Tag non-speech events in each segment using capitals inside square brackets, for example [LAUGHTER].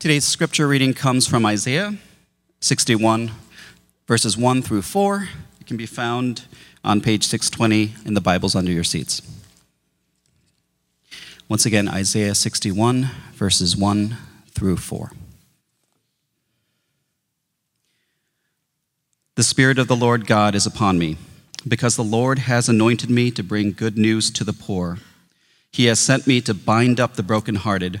Today's scripture reading comes from Isaiah 61, verses 1 through 4. It can be found on page 620 in the Bibles under your seats. Once again, Isaiah 61, verses 1 through 4. The Spirit of the Lord God is upon me, because the Lord has anointed me to bring good news to the poor. He has sent me to bind up the brokenhearted,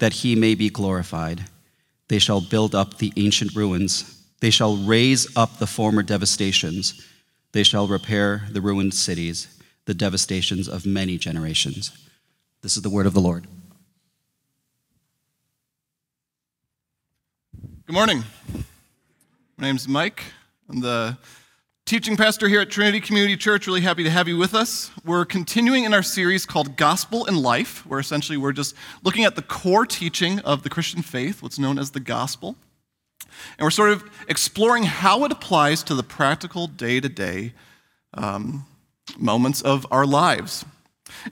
that he may be glorified. They shall build up the ancient ruins, they shall raise up the former devastations, they shall repair the ruined cities, the devastations of many generations. This is the word of the Lord. Good morning. My name's Mike. I'm the teaching pastor here at Trinity Community Church. Really happy to have you with us. We're continuing in our series called Gospel in Life, where essentially we're just looking at the core teaching of the Christian faith, what's known as the gospel. And we're sort of exploring how it applies to the practical day to day moments of our lives.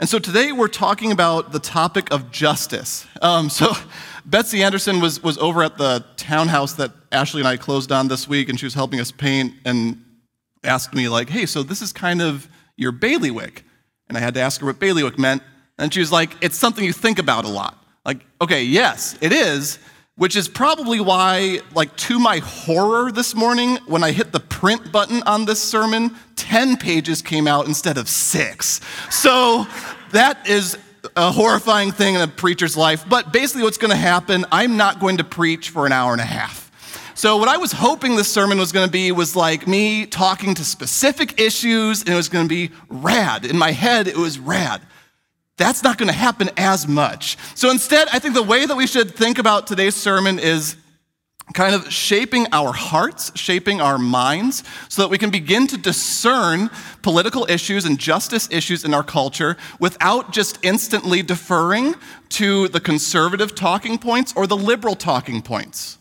And so today we're talking about the topic of justice. Um, so [LAUGHS] Betsy Anderson was, was over at the townhouse that Ashley and I closed on this week, and she was helping us paint and asked me, like, hey, so this is kind of your bailiwick. And I had to ask her what bailiwick meant. And she was like, it's something you think about a lot. Like, okay, yes, it is, which is probably why, like, to my horror this morning, when I hit the print button on this sermon, 10 pages came out instead of six. So that is a horrifying thing in a preacher's life. But basically, what's going to happen, I'm not going to preach for an hour and a half. So, what I was hoping this sermon was going to be was like me talking to specific issues, and it was going to be rad. In my head, it was rad. That's not going to happen as much. So, instead, I think the way that we should think about today's sermon is kind of shaping our hearts, shaping our minds, so that we can begin to discern political issues and justice issues in our culture without just instantly deferring to the conservative talking points or the liberal talking points.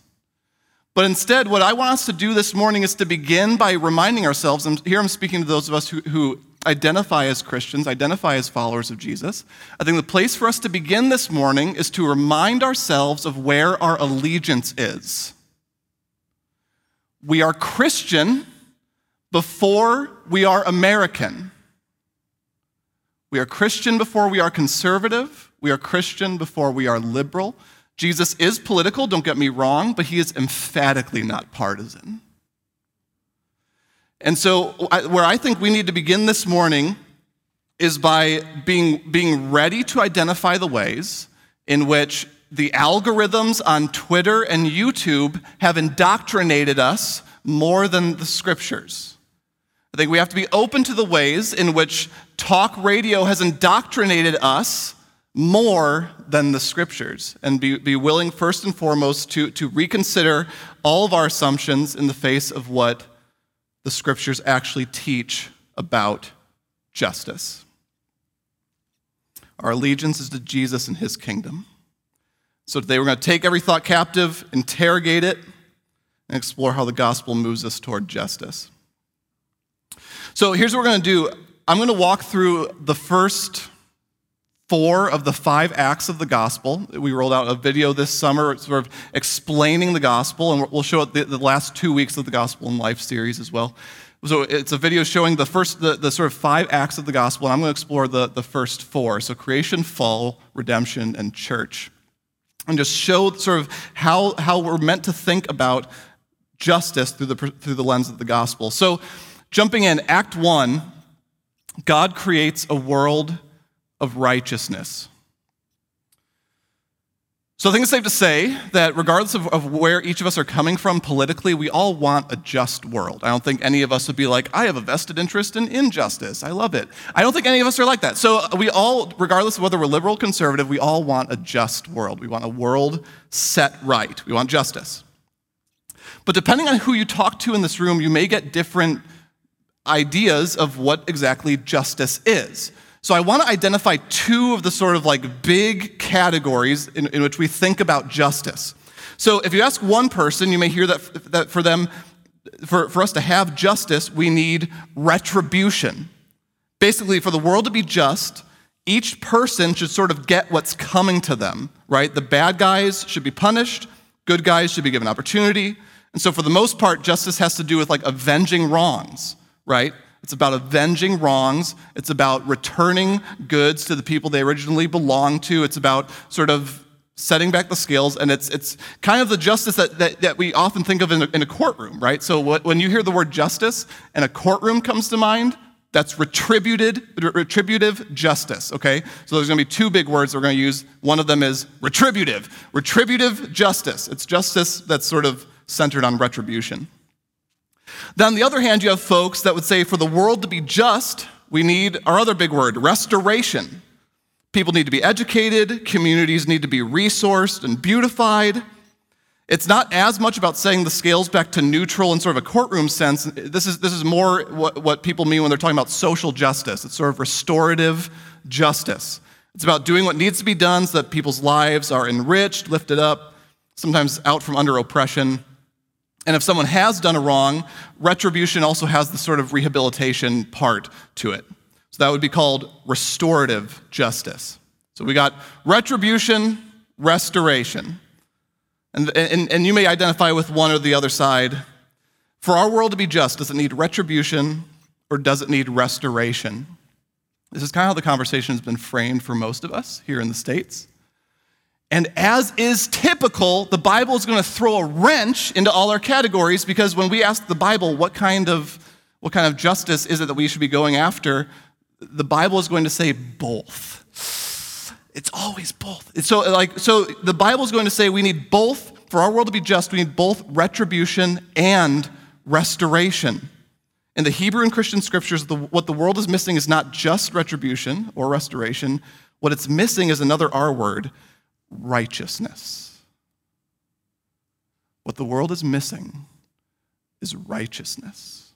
But instead, what I want us to do this morning is to begin by reminding ourselves, and here I'm speaking to those of us who, who identify as Christians, identify as followers of Jesus. I think the place for us to begin this morning is to remind ourselves of where our allegiance is. We are Christian before we are American. We are Christian before we are conservative. We are Christian before we are liberal. Jesus is political, don't get me wrong, but he is emphatically not partisan. And so, where I think we need to begin this morning is by being, being ready to identify the ways in which the algorithms on Twitter and YouTube have indoctrinated us more than the scriptures. I think we have to be open to the ways in which talk radio has indoctrinated us more than the scriptures and be, be willing, first and foremost, to, to reconsider all of our assumptions in the face of what the scriptures actually teach about justice. Our allegiance is to Jesus and his kingdom. So today we're going to take every thought captive, interrogate it, and explore how the gospel moves us toward justice. So here's what we're going to do I'm going to walk through the first four of the five acts of the gospel. We rolled out a video this summer sort of explaining the gospel, and we'll show it the, the last two weeks of the Gospel in Life series as well. So it's a video showing the first, the, the sort of five acts of the gospel, and I'm going to explore the, the first four. So creation, fall, redemption, and church and just show sort of how, how we're meant to think about justice through the, through the lens of the gospel. So, jumping in, Act 1, God creates a world of righteousness. So I think it's safe to say that regardless of, of, where each of us are coming from politically, we all want a just world. I don't think any of us would be like, I have a vested interest in injustice. I love it. I don't think any of us are like that. So we all, regardless of whether we're liberal or conservative, we all want a just world. We want a world set right. We want justice. But depending on who you talk to in this room, you may get different ideas of what exactly justice is. So I want to identify two of the sort of like big categories in, in which we think about justice. So if you ask one person, you may hear that, that for them, for, for us to have justice, we need retribution. Basically, for the world to be just, each person should sort of get what's coming to them, right? The bad guys should be punished, good guys should be given opportunity. And so, for the most part, justice has to do with like avenging wrongs, right? It's about avenging wrongs. It's about returning goods to the people they originally belonged to. It's about sort of setting back the scales, and it's, it's kind of the justice that, that, that we often think of in a, in a courtroom, right? So when you hear the word justice and a courtroom comes to mind, that's retributed, retributive justice, okay? So there's gonna be two big words we're gonna use. One of them is retributive. Retributive justice. It's justice that's sort of centered on retribution. Then, on the other hand, you have folks that would say for the world to be just, we need our other big word, restoration. People need to be educated, communities need to be resourced and beautified. It's not as much about saying the scales back to neutral in sort of a courtroom sense. This is, this is more what, what people mean when they're talking about social justice. It's sort of restorative justice. It's about doing what needs to be done so that people's lives are enriched, lifted up, sometimes out from under oppression. And if someone has done a wrong, retribution also has the sort of rehabilitation part to it. So that would be called restorative justice. So we got retribution, restoration. And, and, and you may identify with one or the other side. For our world to be just, does it need retribution or does it need restoration? This is kind of how the conversation has been framed for most of us here in the States. And as is typical, the Bible is going to throw a wrench into all our categories because when we ask the Bible what kind of what kind of justice is it that we should be going after, the Bible is going to say both. It's always both. So like so the Bible is going to say we need both for our world to be just, we need both retribution and restoration. In the Hebrew and Christian scriptures, the, what the world is missing is not just retribution or restoration. What it's missing is another R word, righteousness. What the world is missing is righteousness.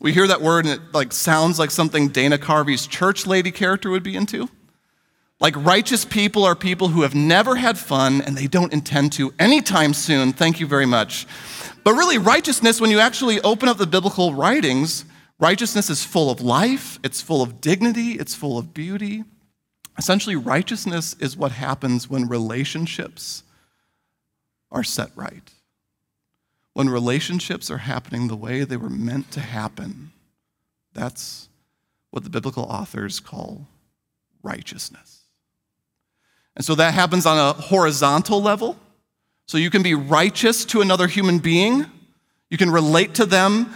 We hear that word and it like sounds like something Dana Carvey's church lady character would be into. Like righteous people are people who have never had fun and they don't intend to anytime soon. Thank you very much. But really, righteousness, when you actually open up the biblical writings, righteousness is full of life, it's full of dignity, it's full of beauty. Essentially, righteousness is what happens when relationships are set right. When relationships are happening the way they were meant to happen. That's what the biblical authors call righteousness. And so that happens on a horizontal level. So you can be righteous to another human being. You can relate to them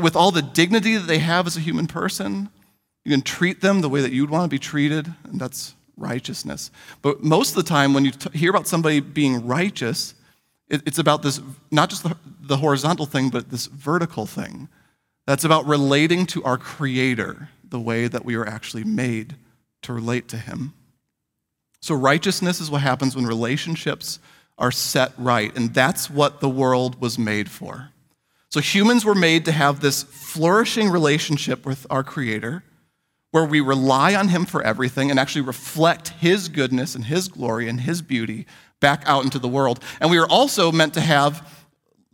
with all the dignity that they have as a human person. You can treat them the way that you'd want to be treated, and that's righteousness. But most of the time, when you t- hear about somebody being righteous, it, it's about this, not just the, the horizontal thing, but this vertical thing. That's about relating to our Creator the way that we are actually made to relate to Him. So, righteousness is what happens when relationships are set right, and that's what the world was made for. So, humans were made to have this flourishing relationship with our Creator where we rely on Him for everything and actually reflect His goodness and His glory and His beauty back out into the world. And we are also meant to have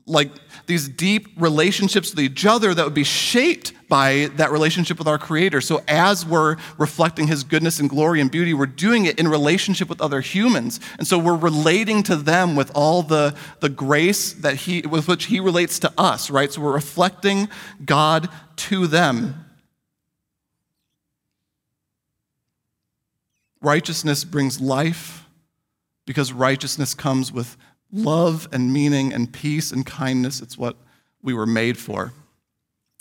like these deep relationships with each other that would be shaped by that relationship with our creator. So as we're reflecting his goodness and glory and beauty we're doing it in relationship with other humans. And so we're relating to them with all the, the grace that he with which he relates to us right? So we're reflecting god to them Righteousness brings life because righteousness comes with love and meaning and peace and kindness. It's what we were made for.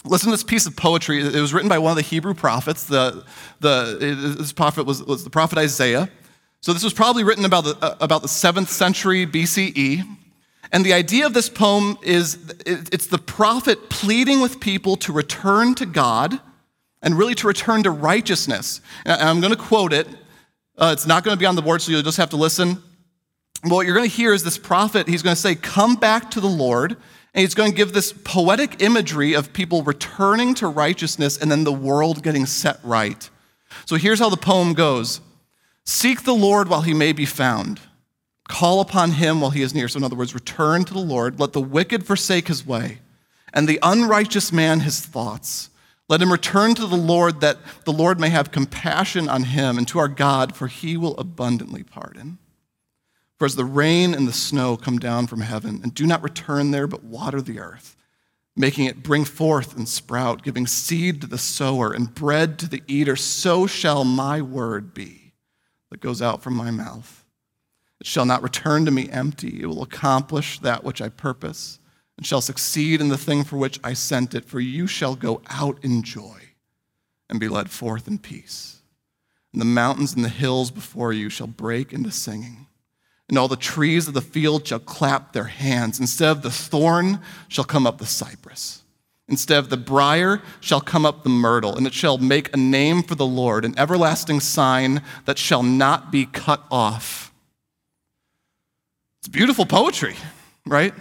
Listen to this piece of poetry. It was written by one of the Hebrew prophets. The, the, this prophet was, was the prophet Isaiah. So this was probably written about the, uh, about the 7th century BCE. And the idea of this poem is it's the prophet pleading with people to return to God and really to return to righteousness. And I'm going to quote it. Uh, it's not going to be on the board, so you'll just have to listen. But what you're going to hear is this prophet, he's going to say, Come back to the Lord. And he's going to give this poetic imagery of people returning to righteousness and then the world getting set right. So here's how the poem goes Seek the Lord while he may be found. Call upon him while he is near. So, in other words, return to the Lord. Let the wicked forsake his way, and the unrighteous man his thoughts. Let him return to the Lord, that the Lord may have compassion on him, and to our God, for he will abundantly pardon. For as the rain and the snow come down from heaven, and do not return there, but water the earth, making it bring forth and sprout, giving seed to the sower and bread to the eater, so shall my word be that goes out from my mouth. It shall not return to me empty. It will accomplish that which I purpose and shall succeed in the thing for which I sent it. For you shall go out in joy and be led forth in peace. And the mountains and the hills before you shall break into singing. And all the trees of the field shall clap their hands. Instead of the thorn shall come up the cypress. Instead of the brier shall come up the myrtle, and it shall make a name for the Lord, an everlasting sign that shall not be cut off. It's beautiful poetry, right?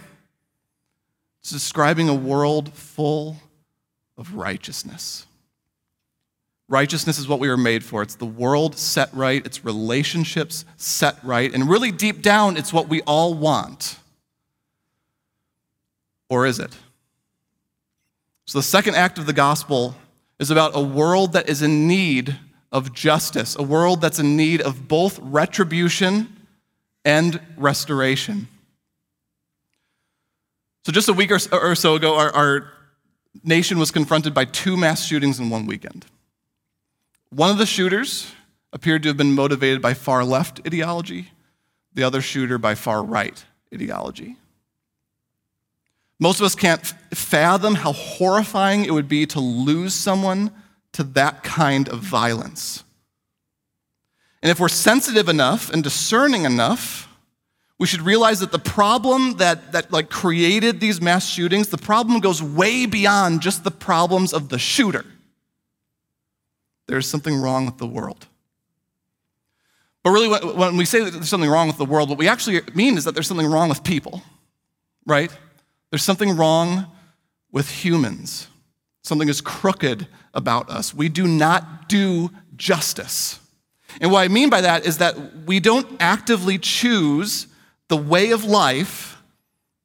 It's describing a world full of righteousness. Righteousness is what we were made for. It's the world set right, it's relationships set right, and really deep down, it's what we all want. Or is it? So, the second act of the gospel is about a world that is in need of justice, a world that's in need of both retribution and restoration. So, just a week or so ago, our, our, nation was confronted by two mass shootings in one weekend. One of the shooters appeared to have been motivated by far left ideology, the other shooter by far right ideology. Most of us can't fathom how horrifying it would be to lose someone to that kind of violence. And if we're sensitive enough and discerning enough, we should realize that the problem that, that like created these mass shootings, the problem goes way beyond just the problems of the shooter. There's something wrong with the world. But really, when we say that there's something wrong with the world, what we actually mean is that there's something wrong with people, right? There's something wrong with humans. Something is crooked about us. We do not do justice. And what I mean by that is that we don't actively choose the way of life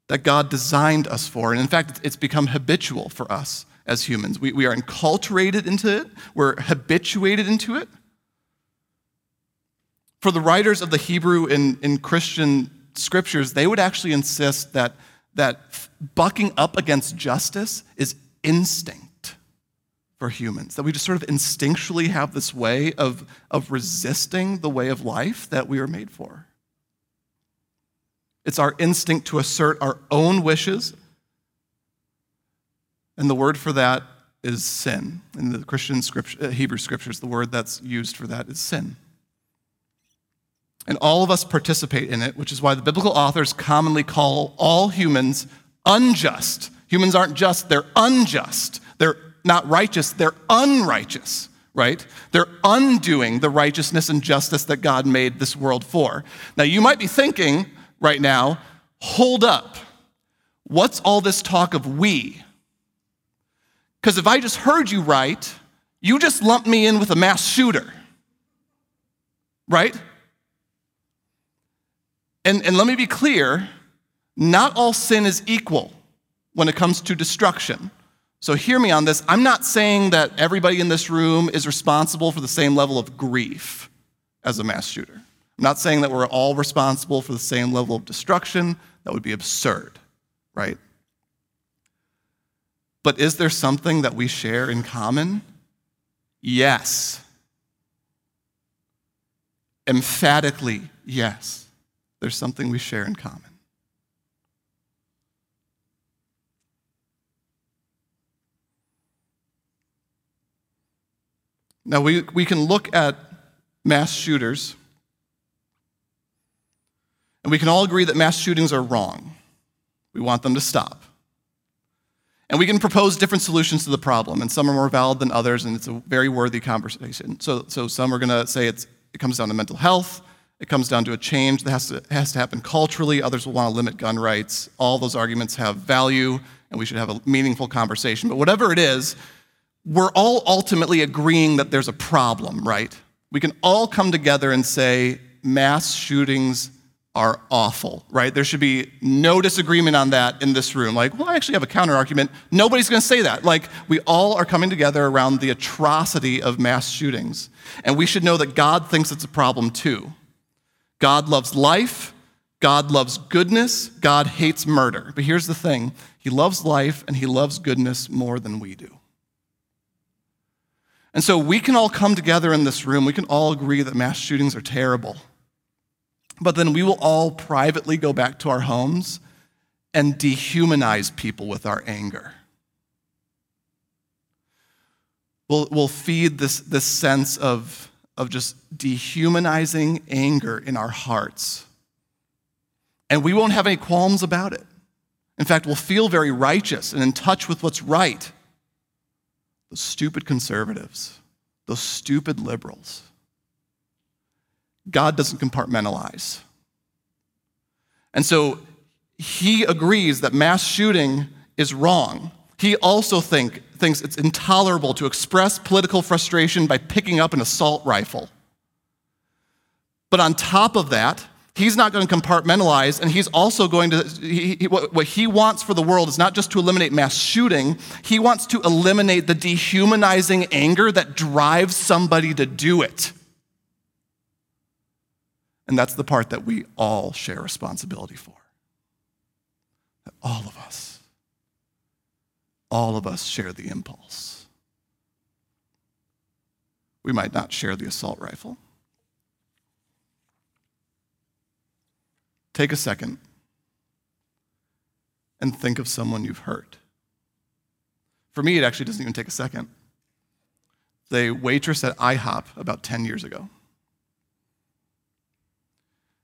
that God designed us for. And in fact, it's become habitual for us as humans. We, we are enculturated into it, we're habituated into it. For the writers of the Hebrew in, in Christian scriptures, they would actually insist that, that bucking up against justice is instinct for humans, that we just sort of instinctually have this way of, of resisting the way of life that we are made for. It's our instinct to assert our own wishes. And the word for that is sin. In the Christian scripture, uh, Hebrew scriptures, the word that's used for that is sin. And all of us participate in it, which is why the biblical authors commonly call all humans unjust. Humans aren't just, they're unjust. They're not righteous, they're unrighteous, right? They're undoing the righteousness and justice that God made this world for. Now, you might be thinking right now, hold up. What's all this talk of we? Because if I just heard you right, you just lumped me in with a mass shooter, right? And, and let me be clear not all sin is equal when it comes to destruction. So, hear me on this. I'm not saying that everybody in this room is responsible for the same level of grief as a mass shooter. I'm not saying that we're all responsible for the same level of destruction. That would be absurd, right? But is there something that we share in common? Yes. Emphatically, yes. There's something we share in common. Now, we, we can look at mass shooters And we can all agree that mass shootings are wrong. We want them to stop. And we can propose different solutions to the problem, and some are more valid than others, and it's a very worthy conversation. So, so some are going to say it comes down to mental health, it comes down to a change that has to, has to happen culturally, others will want to limit gun rights. All those arguments have value, and we should have a meaningful conversation. But whatever it is, we're all ultimately agreeing that there's a problem, right? We can all come together and say mass shootings are awful, right? There should be no disagreement on that in this room. Like, well, I actually have a counter argument. Nobody's going to say that. Like, we all are coming together around the atrocity of mass shootings. And we should know that God thinks it's a problem too. God loves life, God loves goodness, God hates murder. But here's the thing He loves life and He loves goodness more than we do. And so we can all come together in this room, we can all agree that mass shootings are terrible. But then we will all privately go back to our homes and dehumanize people with our anger. We'll, we'll feed this, this sense of, of just dehumanizing anger in our hearts. And we won't have any qualms about it. In fact, we'll feel very righteous and in touch with what's right. The stupid conservatives, those stupid liberals, God doesn't compartmentalize. And so he agrees that mass shooting is wrong. He also think, thinks it's intolerable to express political frustration by picking up an assault rifle. But on top of that, he's not going to compartmentalize, and he's also going to, he, he, what, what he wants for the world is not just to eliminate mass shooting, he wants to eliminate the dehumanizing anger that drives somebody to do it. And that's the part that we all share responsibility for. That all of us, all of us share the impulse. We might not share the assault rifle. Take a second and think of someone you've hurt. For me, it actually doesn't even take a second. The waitress at IHOP about 10 years ago.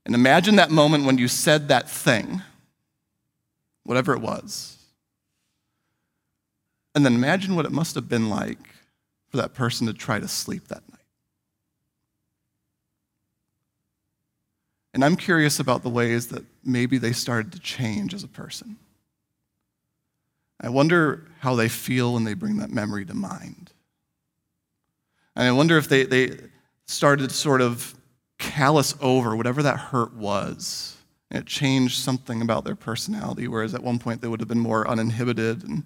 And imagine that moment when you said that thing, whatever it was. And then imagine what it must have been like for that person to try to sleep that night. And I'm curious about the ways that maybe they started to change as a person. I wonder how they feel when they bring that memory to mind. And I wonder if they, they started to sort of callous over whatever that hurt was. It changed something about their personality, whereas at one point they would have been more uninhibited and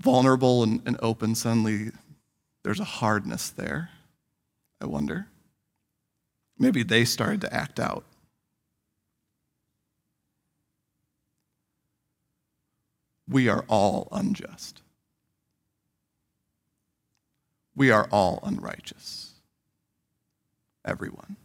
vulnerable and, and open. Suddenly there's a hardness there, I wonder. Maybe they started to act out. We are all unjust. We are all unrighteous everyone.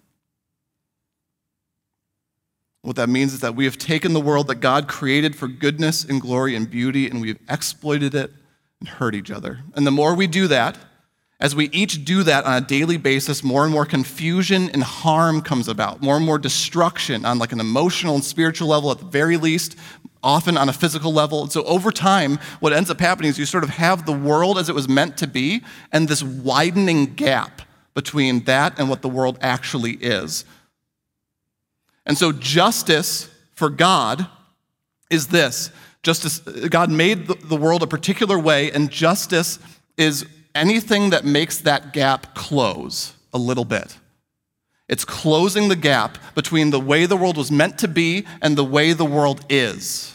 What that means is that we have taken the world that God created for goodness and glory and beauty, and we have exploited it and hurt each other. And the more we do that, as we each do that on a daily basis, more and more confusion and harm comes about, more and more destruction on like an emotional and spiritual level at the very least, often on a physical level. And so over time, what ends up happening is you sort of have the world as it was meant to be and this widening gap between that and what the world actually is. And so, justice for God is this justice, God made the world a particular way, and justice is anything that makes that gap close a little bit. It's closing the gap between the way the world was meant to be and the way the world is.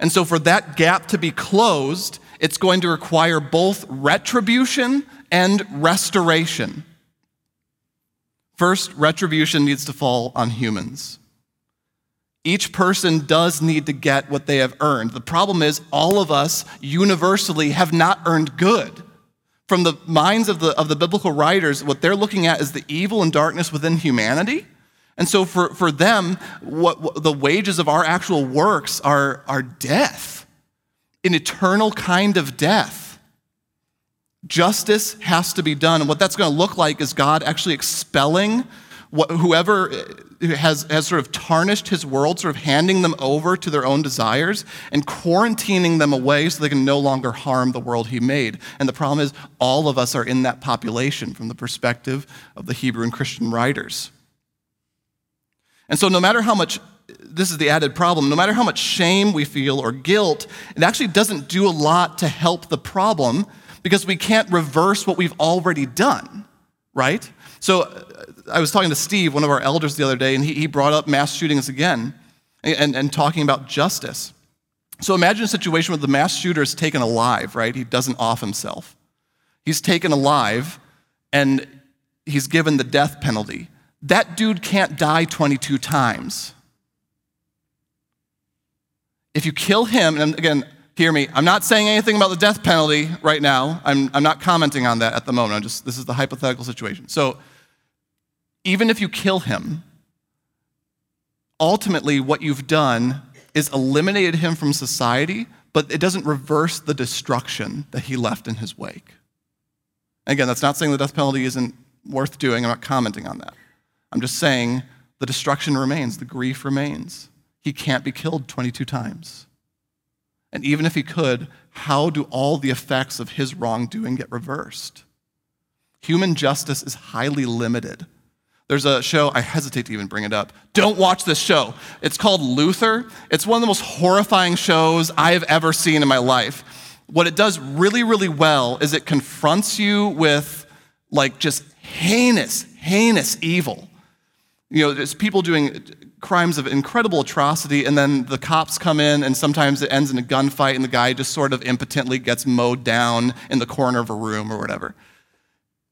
And so, for that gap to be closed, it's going to require both retribution and restoration. First, retribution needs to fall on humans. Each person does need to get what they have earned. The problem is, all of us universally have not earned good. From the minds of the, of the biblical writers, what they're looking at is the evil and darkness within humanity. And so, for, for them, what, what the wages of our actual works are, are death, an eternal kind of death. Justice has to be done. And what that's going to look like is God actually expelling Wh- Whoever uh, has, has sort of tarnished his world, sort of handing them over to their own desires and quarantining them away so they can no longer harm the world he made. And the problem is, all of us are in that population from the perspective of the Hebrew and Christian writers. And so, no matter how much, this is the added problem, no matter how much shame we feel or guilt, it actually doesn't do a lot to help the problem because we can't reverse what we've already done, right? So, uh, I was talking to Steve, one of our elders, the other day, and he, brought up mass shootings again and, and talking about justice. So, imagine a situation where the mass shooter is taken alive, right? He doesn't off himself. He's taken alive and he's given the death penalty. That dude can't die 22 times. If you kill him, and again, hear me, I'm not saying anything about the death penalty right now. I'm, I'm not commenting on that at the moment. I'm just, this is the hypothetical situation. So, even if you kill him, ultimately what you've done is eliminated him from society, but it doesn't reverse the destruction that he left in his wake. Again, that's not saying the death penalty isn't worth doing. I'm not commenting on that. I'm just saying the destruction remains, the grief remains. He can't be killed 22 times. And even if he could, how do all the effects of his wrongdoing get reversed? Human justice is highly limited. There's a show, I hesitate to even bring it up. Don't watch this show. It's called Luther. It's one of the most horrifying shows I have ever seen in my life. What it does really, really well is it confronts you with like just heinous, heinous evil. You know, there's people doing crimes of incredible atrocity, and then the cops come in, and sometimes it ends in a gunfight, and the guy just sort of impotently gets mowed down in the corner of a room or whatever.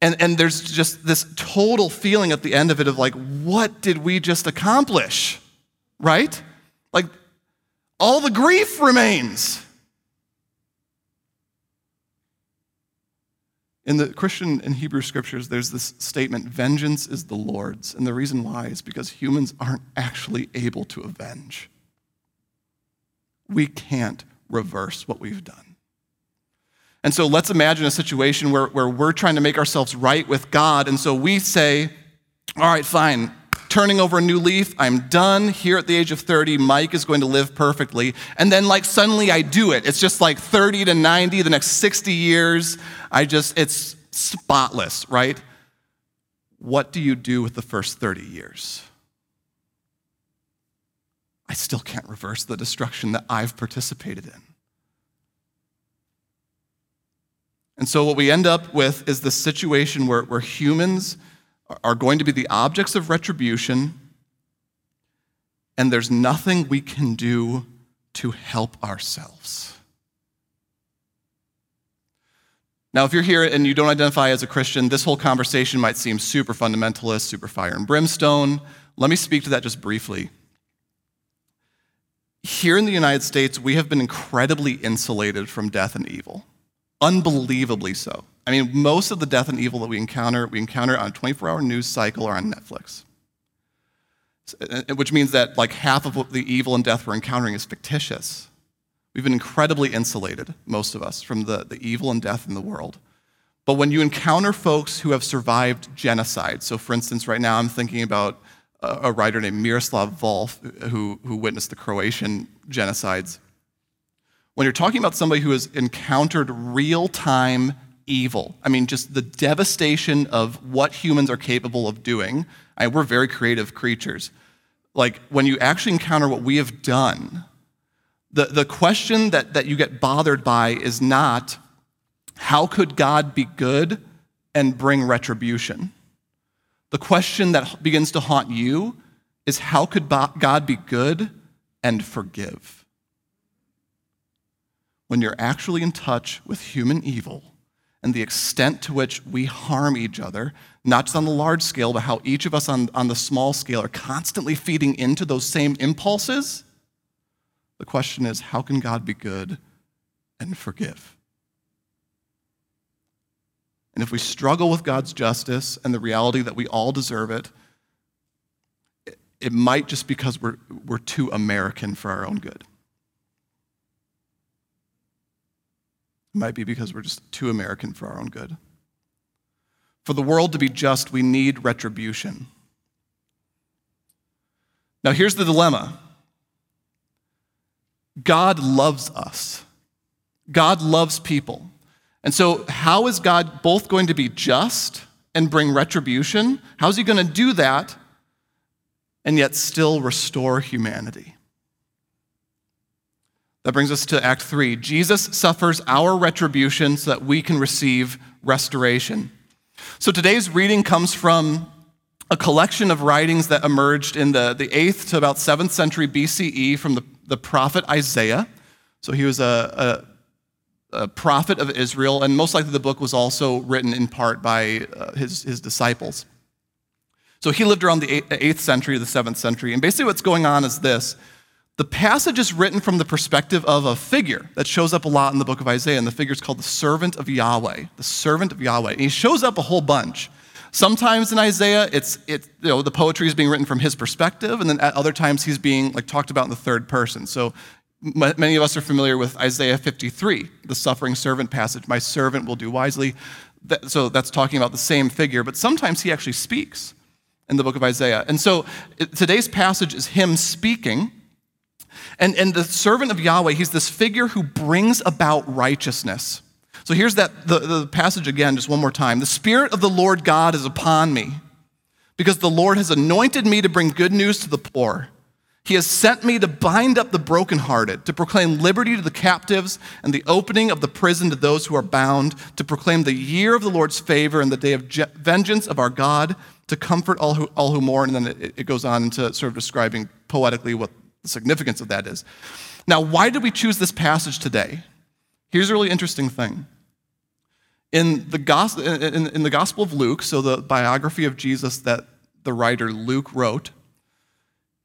And, and there's just this total feeling at the end of it of like, what did we just accomplish? Right? Like, all the grief remains. In the Christian and Hebrew scriptures, there's this statement vengeance is the Lord's. And the reason why is because humans aren't actually able to avenge. We can't reverse what we've done. And so let's imagine a situation where, where we're trying to make ourselves right with God. And so we say, all right, fine, turning over a new leaf. I'm done here at the age of 30. Mike is going to live perfectly. And then, like, suddenly I do it. It's just like 30 to 90, the next 60 years. I just, it's spotless, right? What do you do with the first 30 years? I still can't reverse the destruction that I've participated in. And so, what we end up with is the situation where, where humans are going to be the objects of retribution, and there's nothing we can do to help ourselves. Now, if you're here and you don't identify as a Christian, this whole conversation might seem super fundamentalist, super fire and brimstone. Let me speak to that just briefly. Here in the United States, we have been incredibly insulated from death and evil unbelievably so. I mean, most of the death and evil that we encounter, we encounter on a 24 hour news cycle or on Netflix. Uh, uh, which means that like half of the evil and death we're encountering is fictitious. We've been incredibly insulated, most of us, from the, the evil and death in the world. But when you encounter folks who have survived genocide, so for instance, right now I'm thinking about a, a writer named Miroslav Volf uh, who, who witnessed the Croatian genocides. When you're talking about somebody who has encountered real time evil, I mean, just the devastation of what humans are capable of doing, I, mean, we're very creative creatures. Like, when you actually encounter what we have done, the, the question that, that you get bothered by is not how could God be good and bring retribution? The question that begins to haunt you is how could God be good and forgive? when you're actually in touch with human evil and the extent to which we harm each other, not just on the large scale, but how each of us on, on the small scale are constantly feeding into those same impulses, the question is how can God be good and forgive? And if we struggle with God's justice and the reality that we all deserve it, it might just because we're, we're too American for our own good. Might be because we're just too American for our own good. For the world to be just, we need retribution. Now, here's the dilemma God loves us, God loves people. And so, how is God both going to be just and bring retribution? How's he going to do that and yet still restore humanity? That brings us to Act 3. Jesus suffers our retribution so that we can receive restoration. So today's reading comes from a collection of writings that emerged in the, the 8th to about 7th century BCE from the, the prophet Isaiah. So he was a, a, a prophet of Israel, and most likely the book was also written in part by uh, his, his disciples. So he lived around the 8th century to the 7th century. And basically, what's going on is this the passage is written from the perspective of a figure that shows up a lot in the book of Isaiah, and the figure is called the servant of Yahweh. The servant of Yahweh. And he shows up a whole bunch. Sometimes in Isaiah, it's it, you know, the poetry is being written from his perspective, and then at other times he's being like talked about in the third person. So many of us are familiar with Isaiah 53, the suffering servant passage. My servant will do wisely. so that's talking about the same figure, but sometimes he actually speaks in the book of Isaiah. And so today's passage is him speaking and, and the servant of Yahweh, he's this figure who brings about righteousness. So here's that the, the passage again, just one more time. The Spirit of the Lord God is upon me, because the Lord has anointed me to bring good news to the poor. He has sent me to bind up the brokenhearted, to proclaim liberty to the captives and the opening of the prison to those who are bound, to proclaim the year of the Lord's favor and the day of je- vengeance of our God, to comfort all who, all who mourn. And then it, it goes on into sort of describing poetically what the significance of that is. Now, why did we choose this passage today? Here's a really interesting thing. In the, gospel, in, in the Gospel of Luke, so the biography of Jesus that the writer Luke wrote,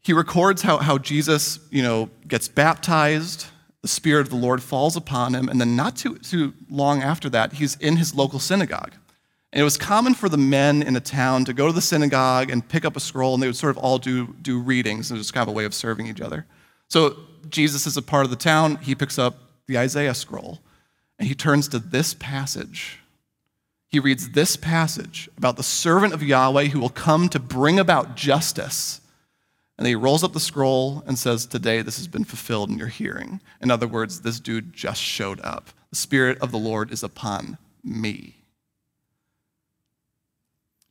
he records how, how Jesus, you know, gets baptized, the Spirit of the Lord falls upon him, and then not too, too long after that, he's in his local synagogue. And it was common for the men in a town to go to the synagogue and pick up a scroll, and they would sort of all do, do readings. And it was kind of a way of serving each other. So Jesus is a part of the town. He picks up the Isaiah scroll, and he turns to this passage. He reads this passage about the servant of Yahweh who will come to bring about justice. And he rolls up the scroll and says, Today this has been fulfilled in your hearing. In other words, this dude just showed up. The Spirit of the Lord is upon me.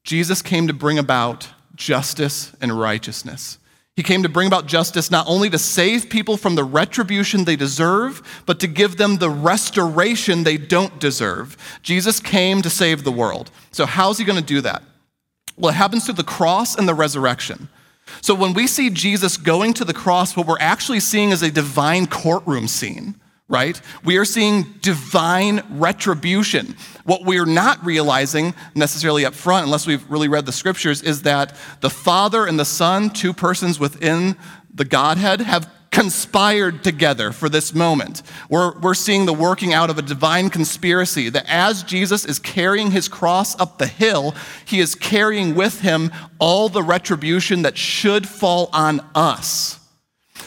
Jesus came to bring about justice and righteousness. He came to bring about justice not only to save people from the retribution they deserve, but to give them the restoration they don't deserve. Jesus came to save the world. So, how's he going to do that? Well, it happens through the cross and the resurrection. So, when we see Jesus going to the cross, what we're actually seeing is a divine courtroom scene right? We are seeing divine retribution. What we're not realizing necessarily up front, unless we've really read the scriptures, is that the Father and the Son, two persons within the Godhead, have conspired together for this moment. We're, we're seeing the working out of a divine conspiracy that as Jesus is carrying his cross up the hill, he is carrying with him all the retribution that should fall on us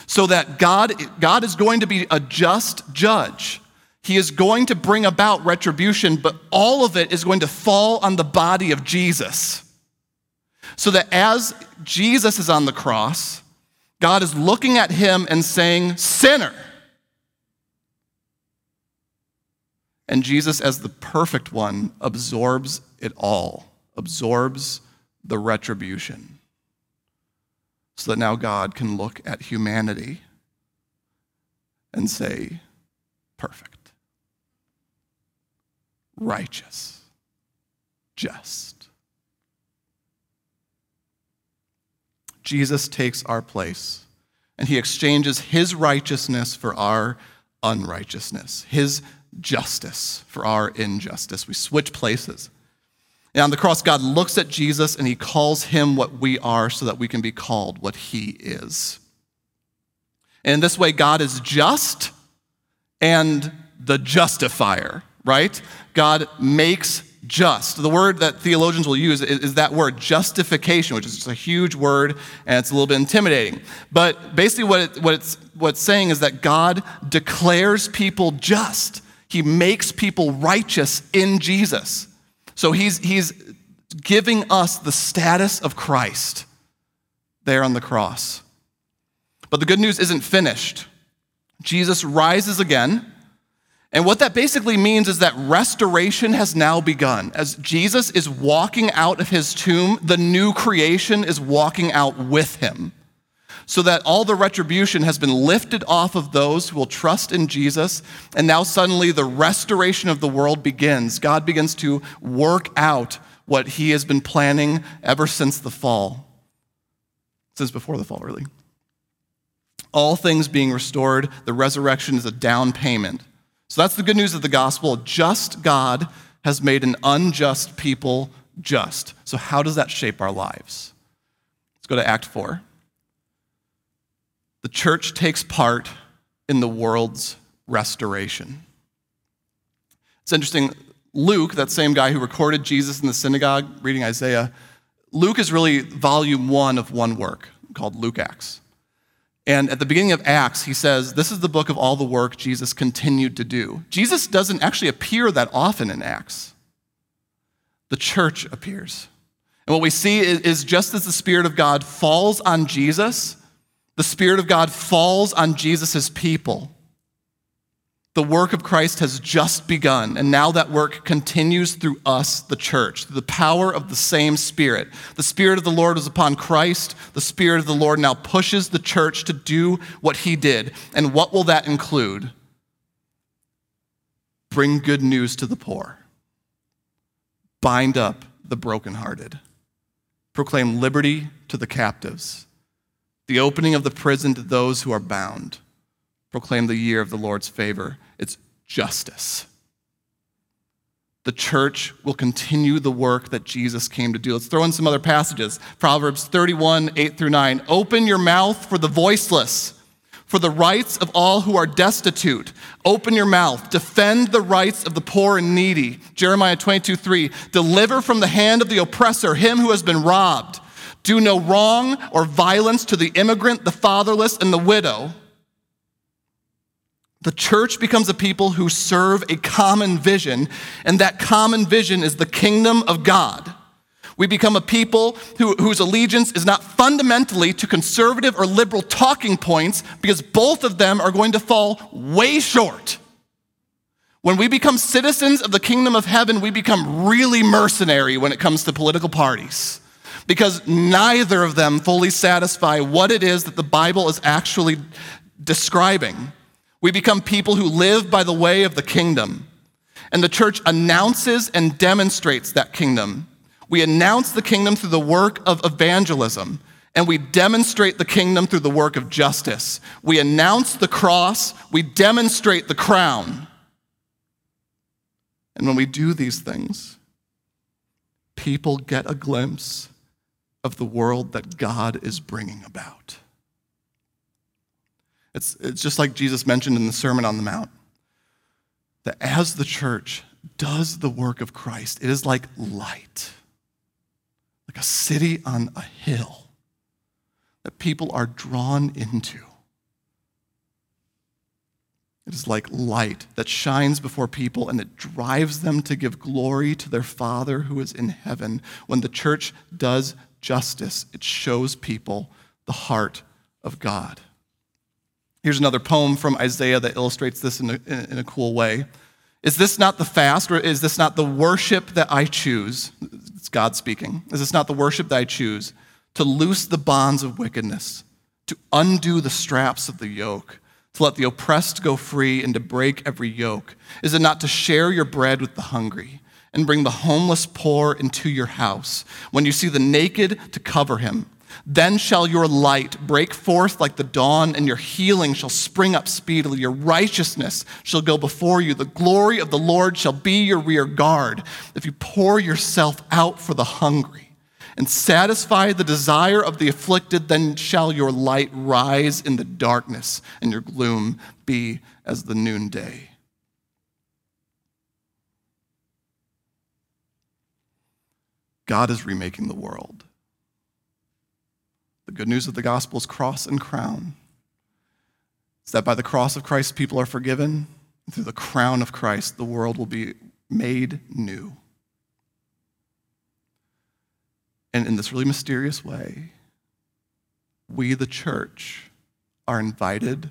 so that God, God is going to be a just judge. He is going to bring about retribution, but all of it is going to fall on the body of Jesus. So that as Jesus is on the cross, God is looking at him and saying, Sinner. And Jesus, as the perfect one, absorbs it all, absorbs the retribution so that now God can look at humanity and say, perfect, righteous, just. Jesus takes our place and he exchanges his righteousness for our unrighteousness, his justice for our injustice. We switch places. And on the cross, God looks at Jesus and he calls him what we are so that we can be called what he is. And in this way, God is just and the justifier, right? God makes just. The word that theologians will use is, is, that word justification, which is just a huge word and it's a little bit intimidating. But basically, what, it, what, it's, what it's saying is that God declares people just, He makes people righteous in Jesus. So he's, he's giving us the status of Christ there on the cross. But the good news isn't finished. Jesus rises again. And what that basically means is that restoration has now begun. As Jesus is walking out of his tomb, the new creation is walking out with him. So that all the retribution has been lifted off of those who will trust in Jesus. And now suddenly the restoration of the world begins. God begins to work out what he has been planning ever since the fall, since before the fall, really. All things being restored, the resurrection is a down payment. So that's the good news of the gospel. Just God has made an unjust people just. So, how does that shape our lives? Let's go to Act 4. The church takes part in the world's restoration. It's interesting. Luke, that same guy who recorded Jesus in the synagogue reading Isaiah, Luke is really volume one of one work called Luke Acts. And at the beginning of Acts, he says, This is the book of all the work Jesus continued to do. Jesus doesn't actually appear that often in Acts, the church appears. And what we see is, just as the Spirit of God falls on Jesus, the Spirit of God falls on Jesus' people. The work of Christ has just begun, and now that work continues through us, the church, through the power of the same Spirit. The Spirit of the Lord was upon Christ. The Spirit of the Lord now pushes the church to do what he did. And what will that include? Bring good news to the poor, bind up the brokenhearted, proclaim liberty to the captives, the opening of the prison to those who are bound proclaim the year of the Lord's favor. It's justice. The church will continue the work that Jesus came to do. Let's throw in some other passages. Proverbs 31, 8 through 9. Open your mouth for the voiceless, for the rights of all who are destitute. Open your mouth. Defend the rights of the poor and needy. Jeremiah 22, 3. Deliver from the hand of the oppressor him who has been robbed. Do no wrong or violence to the immigrant, the fatherless, and the widow the church becomes a people who serve a common vision, and that common vision is the kingdom of God. We become a people who, whose allegiance is not fundamentally to conservative or liberal talking points because both of them are going to fall way short. When we become citizens of the kingdom of heaven, we become really mercenary when it comes to political parties because neither of them fully satisfy what it is that the Bible is actually describing. We become people who live by the way of the kingdom. And the church announces and demonstrates that kingdom. We announce the kingdom through the work of evangelism, and we demonstrate the kingdom through the work of justice. We announce the cross, we demonstrate the crown. And when we do these things, people get a glimpse of the world that God is bringing about. It's, it's just like Jesus mentioned in the Sermon on the Mount that as the church does the work of Christ, it is like light, like a city on a hill that people are drawn into. It is like light that shines before people and it drives them to give glory to their Father who is in heaven. When the church does justice, it shows people the heart of God. Here's another poem from Isaiah that illustrates this in a, in a cool way. Is this not the fast, or is this not the worship that I choose? It's God speaking. Is this not the worship that I choose? To loose the bonds of wickedness, to undo the straps of the yoke, to let the oppressed go free, and to break every yoke? Is it not to share your bread with the hungry, and bring the homeless poor into your house? When you see the naked, to cover him then shall your light break forth like the dawn, and your healing shall spring up speedily. Your righteousness shall go before you. The glory of the Lord shall be your rear guard. If you pour yourself out for the hungry and satisfy the desire of the afflicted, then shall your light rise in the darkness, and your gloom be as the noonday. God is remaking the world. The good news of the gospel is cross and crown. It's that by the cross of Christ, people are forgiven. And through the crown of Christ, the world will be made new. And in this really mysterious way, we, the church, are invited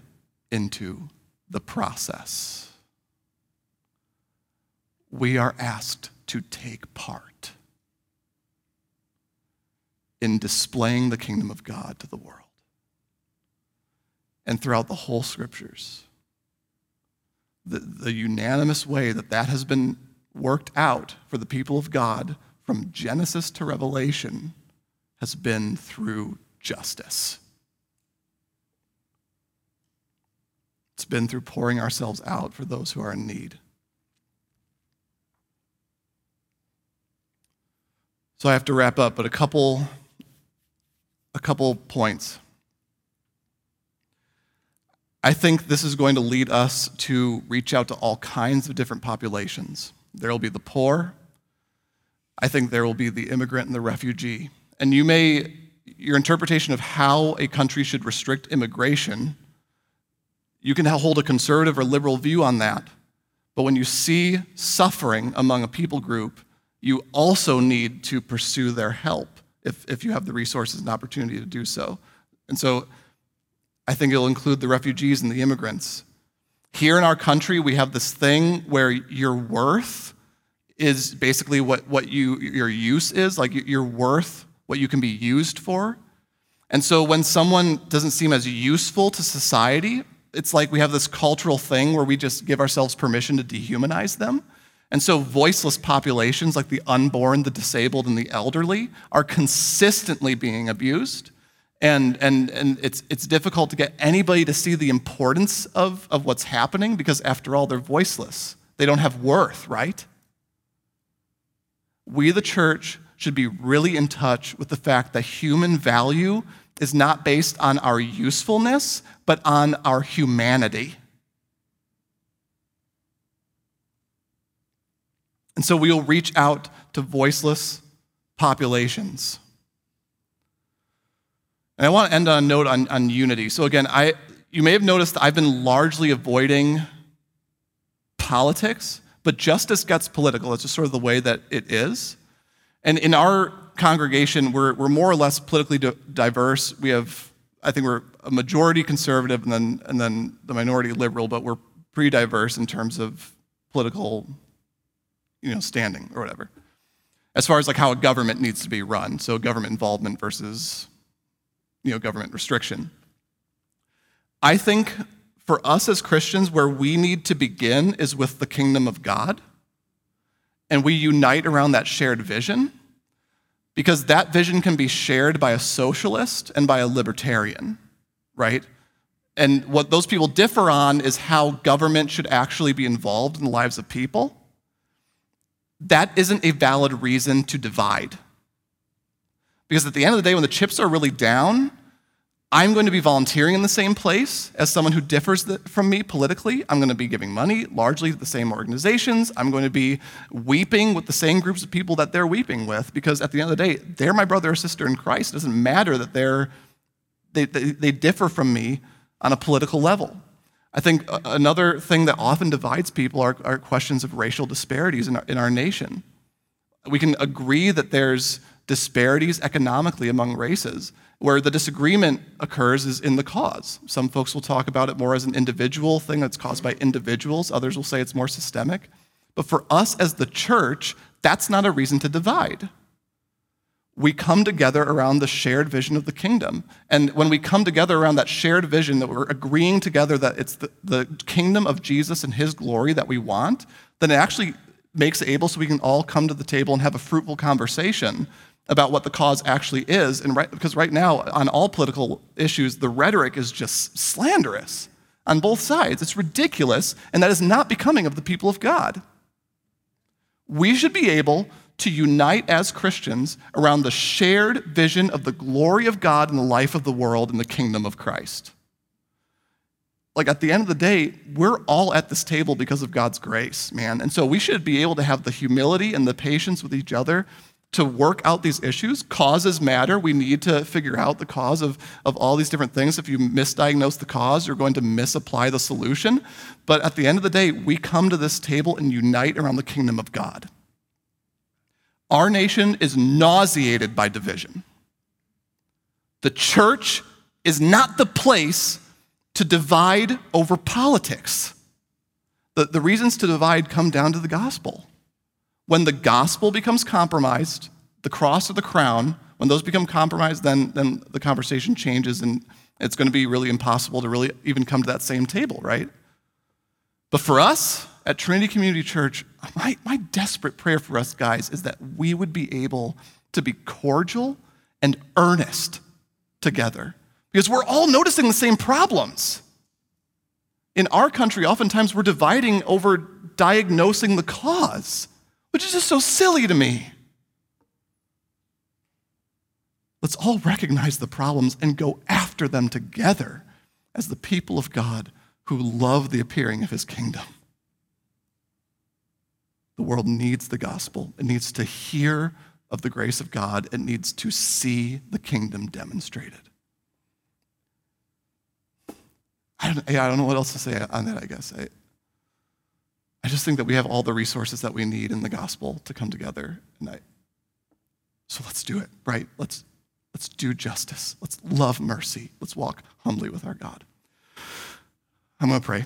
into the process. We are asked to take part in displaying the kingdom of God to the world. And throughout the whole scriptures, the, the unanimous way that that has been worked out for the people of God from Genesis to Revelation has been through justice. It's been through pouring ourselves out for those who are in need. So I have to wrap up, but a couple a couple points. I think this is going to lead us to reach out to all kinds of different populations. There will be the poor. I think there will be the immigrant and the refugee. And you may, your interpretation of how a country should restrict immigration, you can hold a conservative or liberal view on that. But when you see suffering among a people group, you also need to pursue their help if, if you have the resources and opportunity to do so. And so I think it'll include the refugees and the immigrants. Here in our country, we have this thing where your worth is basically what, what you, your use is, like your worth, what you can be used for. And so when someone doesn't seem as useful to society, it's like we have this cultural thing where we just give ourselves permission to dehumanize them. And so, voiceless populations like the unborn, the disabled, and the elderly are consistently being abused. And, and, and it's, it's difficult to get anybody to see the importance of, of what's happening because, after all, they're voiceless. They don't have worth, right? We, the church, should be really in touch with the fact that human value is not based on our usefulness, but on our humanity. And so we'll reach out to voiceless populations. And I want to end on a note on, on unity. So, again, I, you may have noticed I've been largely avoiding politics, but justice gets political. It's just sort of the way that it is. And in our congregation, we're, we're more or less politically diverse. We have, I think we're a majority conservative and then, and then the minority liberal, but we're pretty diverse in terms of political you know, standing or whatever. As far as like how a government needs to be run, so government involvement versus you know, government restriction. I think for us as Christians, where we need to begin is with the kingdom of God. And we unite around that shared vision because that vision can be shared by a socialist and by a libertarian, right? And what those people differ on is how government should actually be involved in the lives of people that isn't a valid reason to divide. Because at the end of the day, when the chips are really down, I'm going to be volunteering in the same place as someone who differs from me politically. I'm going to be giving money largely to the same organizations. I'm going to be weeping with the same groups of people that they're weeping with because at the end of the day, they're my brother or sister in Christ. It doesn't matter that they're, they, they, they differ from me on a political level. I think uh, another thing that often divides people are, are questions of racial disparities in our, in our nation. We can agree that there's disparities economically among races. Where the disagreement occurs is in the cause. Some folks will talk about it more as an individual thing that's caused by individuals, others will say it's more systemic. But for us as the church, that's not a reason to divide we come together around the shared vision of the kingdom. And when we come together around that shared vision, that we're agreeing together that it's the, the kingdom of Jesus and his glory that we want, then it actually makes it able so we can all come to the table and have a fruitful conversation about what the cause actually is. And right, because right now, on all political issues, the rhetoric is just slanderous on both sides. It's ridiculous, and that is not becoming of the people of God. We should be able to unite as Christians around the shared vision of the glory of God in the life of the world and the kingdom of Christ. Like at the end of the day, we're all at this table because of God's grace, man. And so we should be able to have the humility and the patience with each other to work out these issues. Causes matter. We need to figure out the cause of, of all these different things. If you misdiagnose the cause, you're going to misapply the solution. But at the end of the day, we come to this table and unite around the kingdom of God. Our nation is nauseated by division. The church is not the place to divide over politics. The, the reasons to divide come down to the gospel. When the gospel becomes compromised, the cross or the crown, when those become compromised, then, then the conversation changes and it's going to be really impossible to really even come to that same table, right? But for us at Trinity Community Church, my, my desperate prayer for us guys is that we would be able to be cordial and earnest together because we're all noticing the same problems. In our country, oftentimes we're dividing over diagnosing the cause, which is just so silly to me. Let's all recognize the problems and go after them together as the people of God who love the appearing of his kingdom. The world needs the gospel. It needs to hear of the grace of God. It needs to see the kingdom demonstrated. I don't, I don't know what else to say on that, I guess. I, I just think that we have all the resources that we need in the gospel to come together. And I, so let's do it, right? Let's, let's do justice. Let's love mercy. Let's walk humbly with our God. I'm going to pray.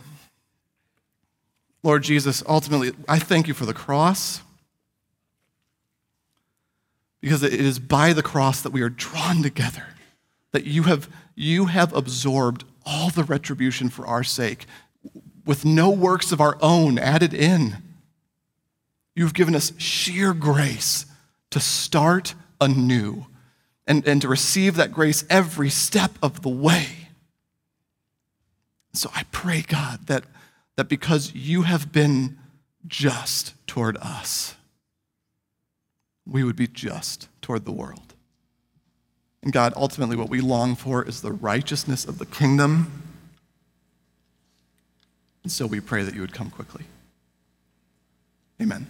Lord Jesus, ultimately, I thank you for the cross because it is by the cross that we are drawn together, that you have, you have absorbed all the retribution for our sake with no works of our own added in. You've given us sheer grace to start anew and, and to receive that grace every step of the way. So I pray, God, that, that because you have been just toward us, we would be just toward the world. And God, ultimately, what we long for is the righteousness of the kingdom. And so we pray that you would come quickly. Amen.